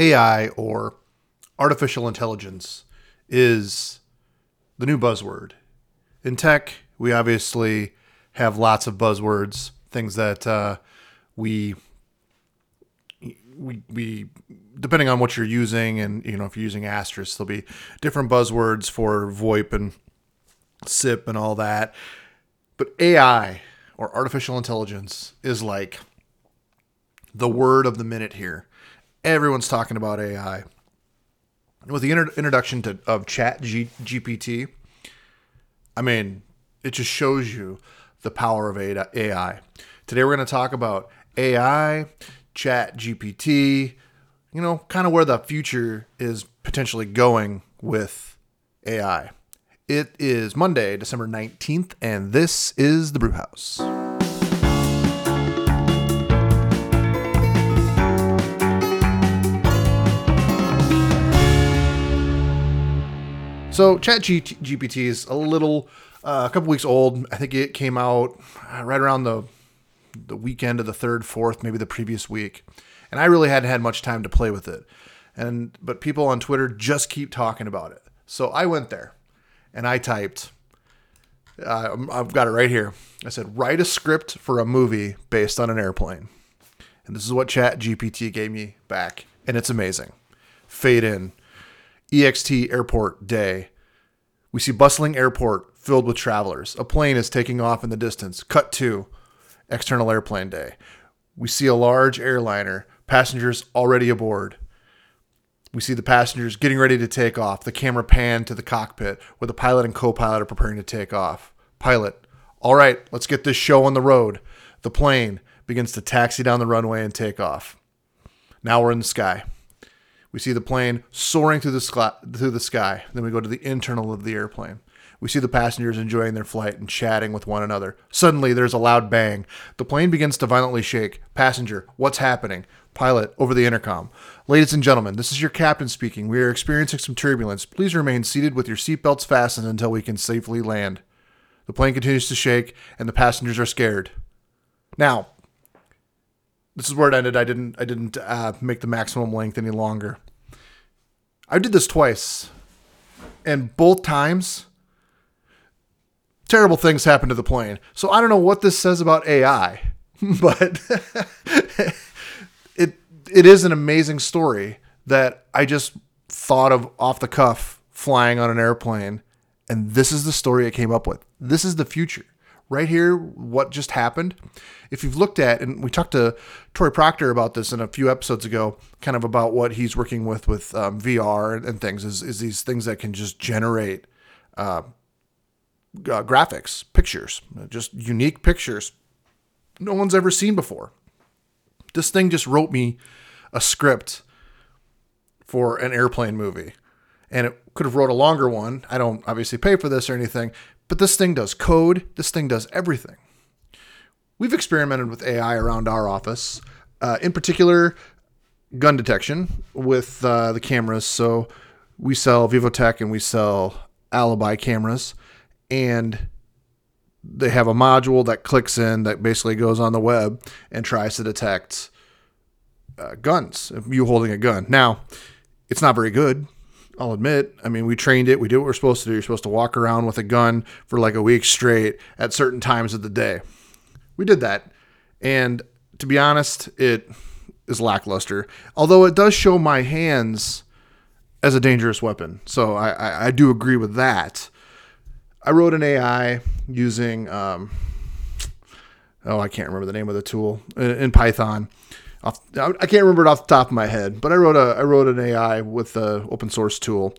AI or artificial intelligence is the new buzzword. In tech, we obviously have lots of buzzwords, things that uh, we we we depending on what you're using, and you know if you're using Asterisk, there'll be different buzzwords for VoIP and SIP and all that. But AI or artificial intelligence is like the word of the minute here. Everyone's talking about AI. With the inter- introduction to, of Chat G- GPT, I mean, it just shows you the power of AI. Today we're going to talk about AI, Chat GPT, you know, kind of where the future is potentially going with AI. It is Monday, December 19th, and this is the Brew House. So, ChatGPT is a little, uh, a couple weeks old. I think it came out uh, right around the the weekend of the third, fourth, maybe the previous week, and I really hadn't had much time to play with it. And but people on Twitter just keep talking about it. So I went there, and I typed. Uh, I've got it right here. I said, write a script for a movie based on an airplane. And this is what Chat GPT gave me back. And it's amazing. Fade in. EXT airport day. We see bustling airport filled with travelers. A plane is taking off in the distance. Cut to external airplane day. We see a large airliner, passengers already aboard. We see the passengers getting ready to take off. The camera pan to the cockpit where the pilot and co pilot are preparing to take off. Pilot, all right, let's get this show on the road. The plane begins to taxi down the runway and take off. Now we're in the sky. We see the plane soaring through the, sky, through the sky. Then we go to the internal of the airplane. We see the passengers enjoying their flight and chatting with one another. Suddenly, there's a loud bang. The plane begins to violently shake. Passenger, what's happening? Pilot, over the intercom. Ladies and gentlemen, this is your captain speaking. We are experiencing some turbulence. Please remain seated with your seatbelts fastened until we can safely land. The plane continues to shake, and the passengers are scared. Now, this is where it ended. I didn't I didn't uh, make the maximum length any longer. I did this twice, and both times, terrible things happened to the plane. So I don't know what this says about AI, but it it is an amazing story that I just thought of off the cuff flying on an airplane, and this is the story I came up with. This is the future right here what just happened. If you've looked at and we talked to Tory Proctor about this in a few episodes ago kind of about what he's working with with um, vr and things is, is these things that can just generate uh, uh, graphics pictures just unique pictures no one's ever seen before. This thing just wrote me a script for an airplane movie and it could have wrote a longer one i don't obviously pay for this or anything but this thing does code, this thing does everything. We've experimented with AI around our office, uh, in particular, gun detection with uh, the cameras. So we sell Vivotek and we sell Alibi cameras, and they have a module that clicks in that basically goes on the web and tries to detect uh, guns, you holding a gun. Now, it's not very good I'll admit. I mean, we trained it. We did what we're supposed to do. You're supposed to walk around with a gun for like a week straight at certain times of the day. We did that. And to be honest, it is lackluster. Although it does show my hands as a dangerous weapon. So I, I, I do agree with that. I wrote an AI using, um, oh, I can't remember the name of the tool in, in Python off, I can't remember it off the top of my head, but I wrote a I wrote an AI with the open source tool,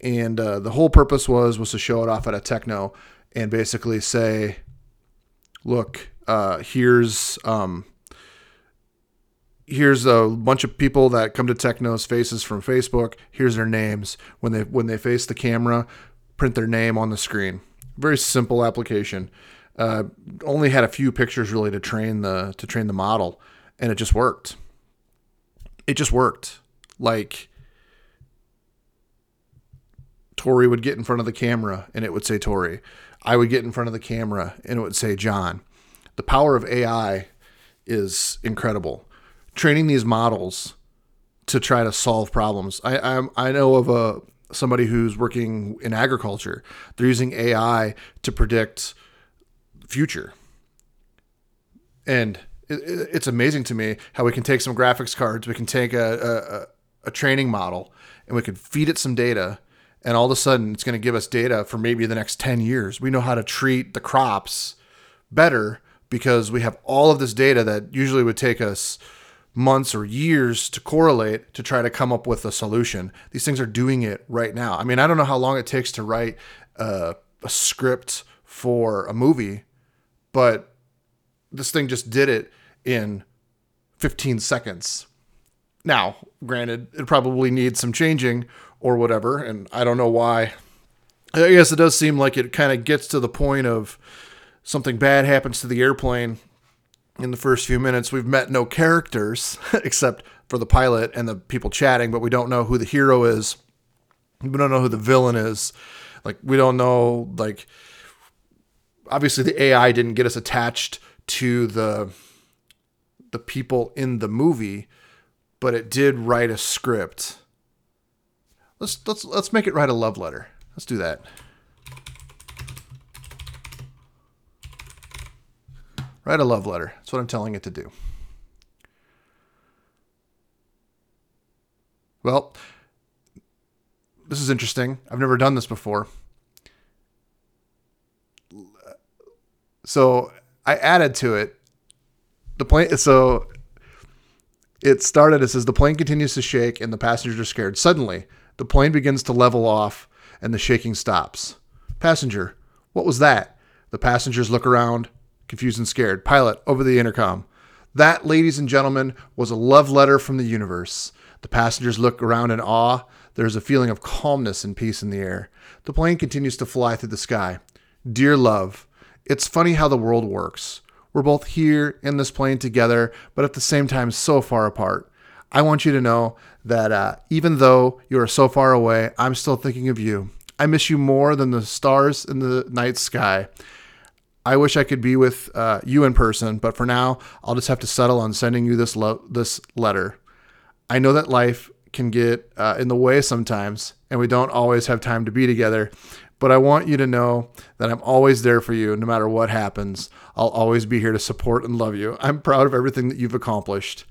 and uh, the whole purpose was was to show it off at a techno and basically say, look, uh, here's um, here's a bunch of people that come to techno's faces from Facebook. Here's their names when they when they face the camera, print their name on the screen. Very simple application. Uh, only had a few pictures really to train the to train the model and it just worked. It just worked. Like Tori would get in front of the camera and it would say Tori. I would get in front of the camera and it would say John. The power of AI is incredible. Training these models to try to solve problems. I I'm, I know of a somebody who's working in agriculture. They're using AI to predict future, and it's amazing to me how we can take some graphics cards, we can take a, a, a training model, and we can feed it some data, and all of a sudden it's going to give us data for maybe the next 10 years. We know how to treat the crops better because we have all of this data that usually would take us months or years to correlate to try to come up with a solution. These things are doing it right now. I mean, I don't know how long it takes to write a, a script for a movie, but this thing just did it in 15 seconds. Now, granted, it probably needs some changing or whatever, and I don't know why. I guess it does seem like it kind of gets to the point of something bad happens to the airplane in the first few minutes. We've met no characters except for the pilot and the people chatting, but we don't know who the hero is. We don't know who the villain is. Like, we don't know, like, obviously the AI didn't get us attached to the the people in the movie, but it did write a script. Let's let's let's make it write a love letter. Let's do that. Write a love letter. That's what I'm telling it to do. Well, this is interesting. I've never done this before. So I added to it the plane. So it started. It says the plane continues to shake and the passengers are scared. Suddenly, the plane begins to level off and the shaking stops. Passenger, what was that? The passengers look around, confused and scared. Pilot, over the intercom. That, ladies and gentlemen, was a love letter from the universe. The passengers look around in awe. There is a feeling of calmness and peace in the air. The plane continues to fly through the sky. Dear love, it's funny how the world works. We're both here in this plane together, but at the same time, so far apart. I want you to know that uh, even though you are so far away, I'm still thinking of you. I miss you more than the stars in the night sky. I wish I could be with uh, you in person, but for now, I'll just have to settle on sending you this lo- this letter. I know that life can get uh, in the way sometimes, and we don't always have time to be together. But I want you to know that I'm always there for you, no matter what happens. I'll always be here to support and love you. I'm proud of everything that you've accomplished.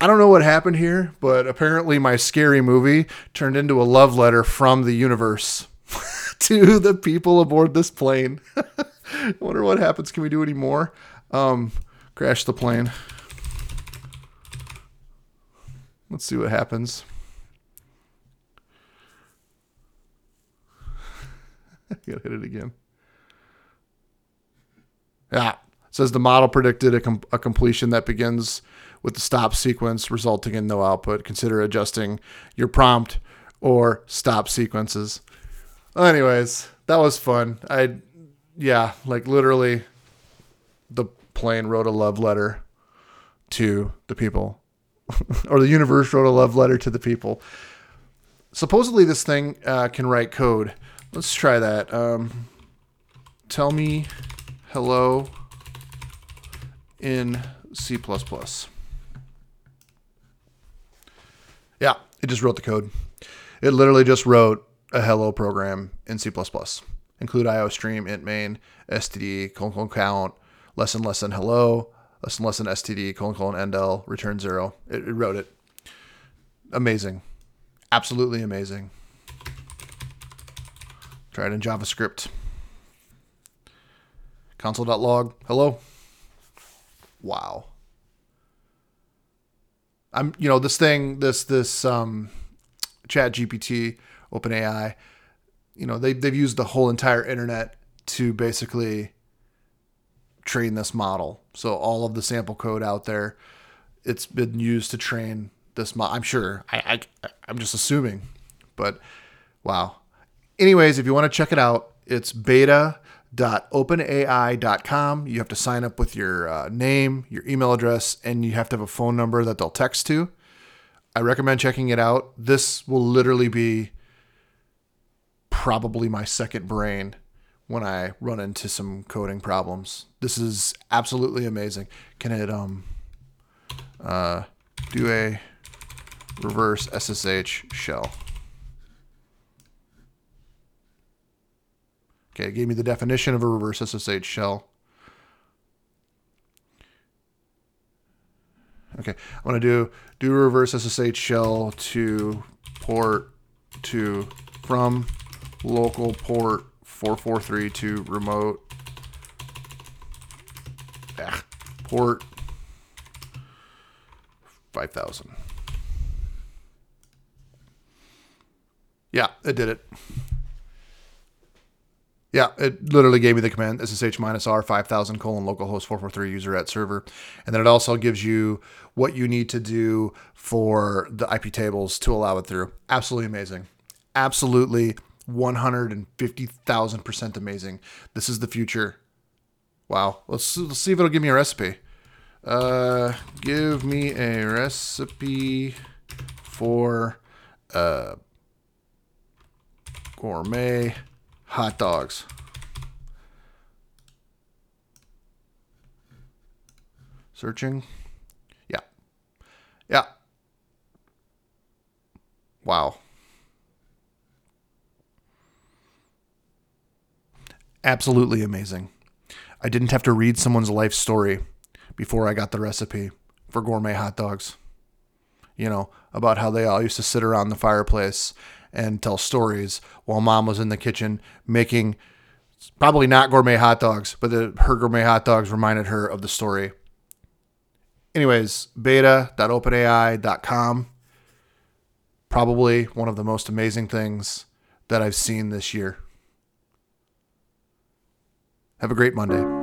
I don't know what happened here, but apparently my scary movie turned into a love letter from the universe to the people aboard this plane. I wonder what happens. Can we do any more? Um, crash the plane. Let's see what happens. gotta hit it again. Yeah. says the model predicted a, com- a completion that begins with the stop sequence resulting in no output. Consider adjusting your prompt or stop sequences. Anyways, that was fun. I, yeah, like literally, the plane wrote a love letter to the people, or the universe wrote a love letter to the people. Supposedly, this thing uh, can write code. Let's try that. Um, tell me hello in C++. Yeah, it just wrote the code. It literally just wrote a hello program in C++. Include IOStream, int main, std, colon, colon, count, lesson, lesson, hello, lesson, lesson, std, colon, colon, endl, return zero. It, it wrote it. Amazing. Absolutely amazing. Try it in JavaScript. Console.log. Hello. Wow. I'm you know this thing this this um chat GPT OpenAI you know they they've used the whole entire internet to basically train this model. So all of the sample code out there it's been used to train this model. I'm sure. I, I I'm just assuming. But wow anyways, if you want to check it out, it's beta.openai.com. You have to sign up with your uh, name, your email address, and you have to have a phone number that they'll text to. I recommend checking it out. This will literally be probably my second brain when I run into some coding problems. This is absolutely amazing. Can it um uh do a reverse SSH shell. Okay, it gave me the definition of a reverse SSH shell. Okay, I'm gonna do do reverse SSH shell to port to from local port 443 to remote ah, port 5000. Yeah, it did it. Yeah, it literally gave me the command ssh minus r 5000 colon localhost 443 user at server. And then it also gives you what you need to do for the IP tables to allow it through. Absolutely amazing. Absolutely 150,000% amazing. This is the future. Wow. Let's, let's see if it'll give me a recipe. Uh, give me a recipe for uh, gourmet hot dogs. Searching. Yeah. Yeah. Wow. Absolutely amazing. I didn't have to read someone's life story before I got the recipe for gourmet hot dogs. You know, about how they all used to sit around the fireplace and tell stories while mom was in the kitchen making probably not gourmet hot dogs, but the, her gourmet hot dogs reminded her of the story. Anyways, beta.openai.com. Probably one of the most amazing things that I've seen this year. Have a great Monday.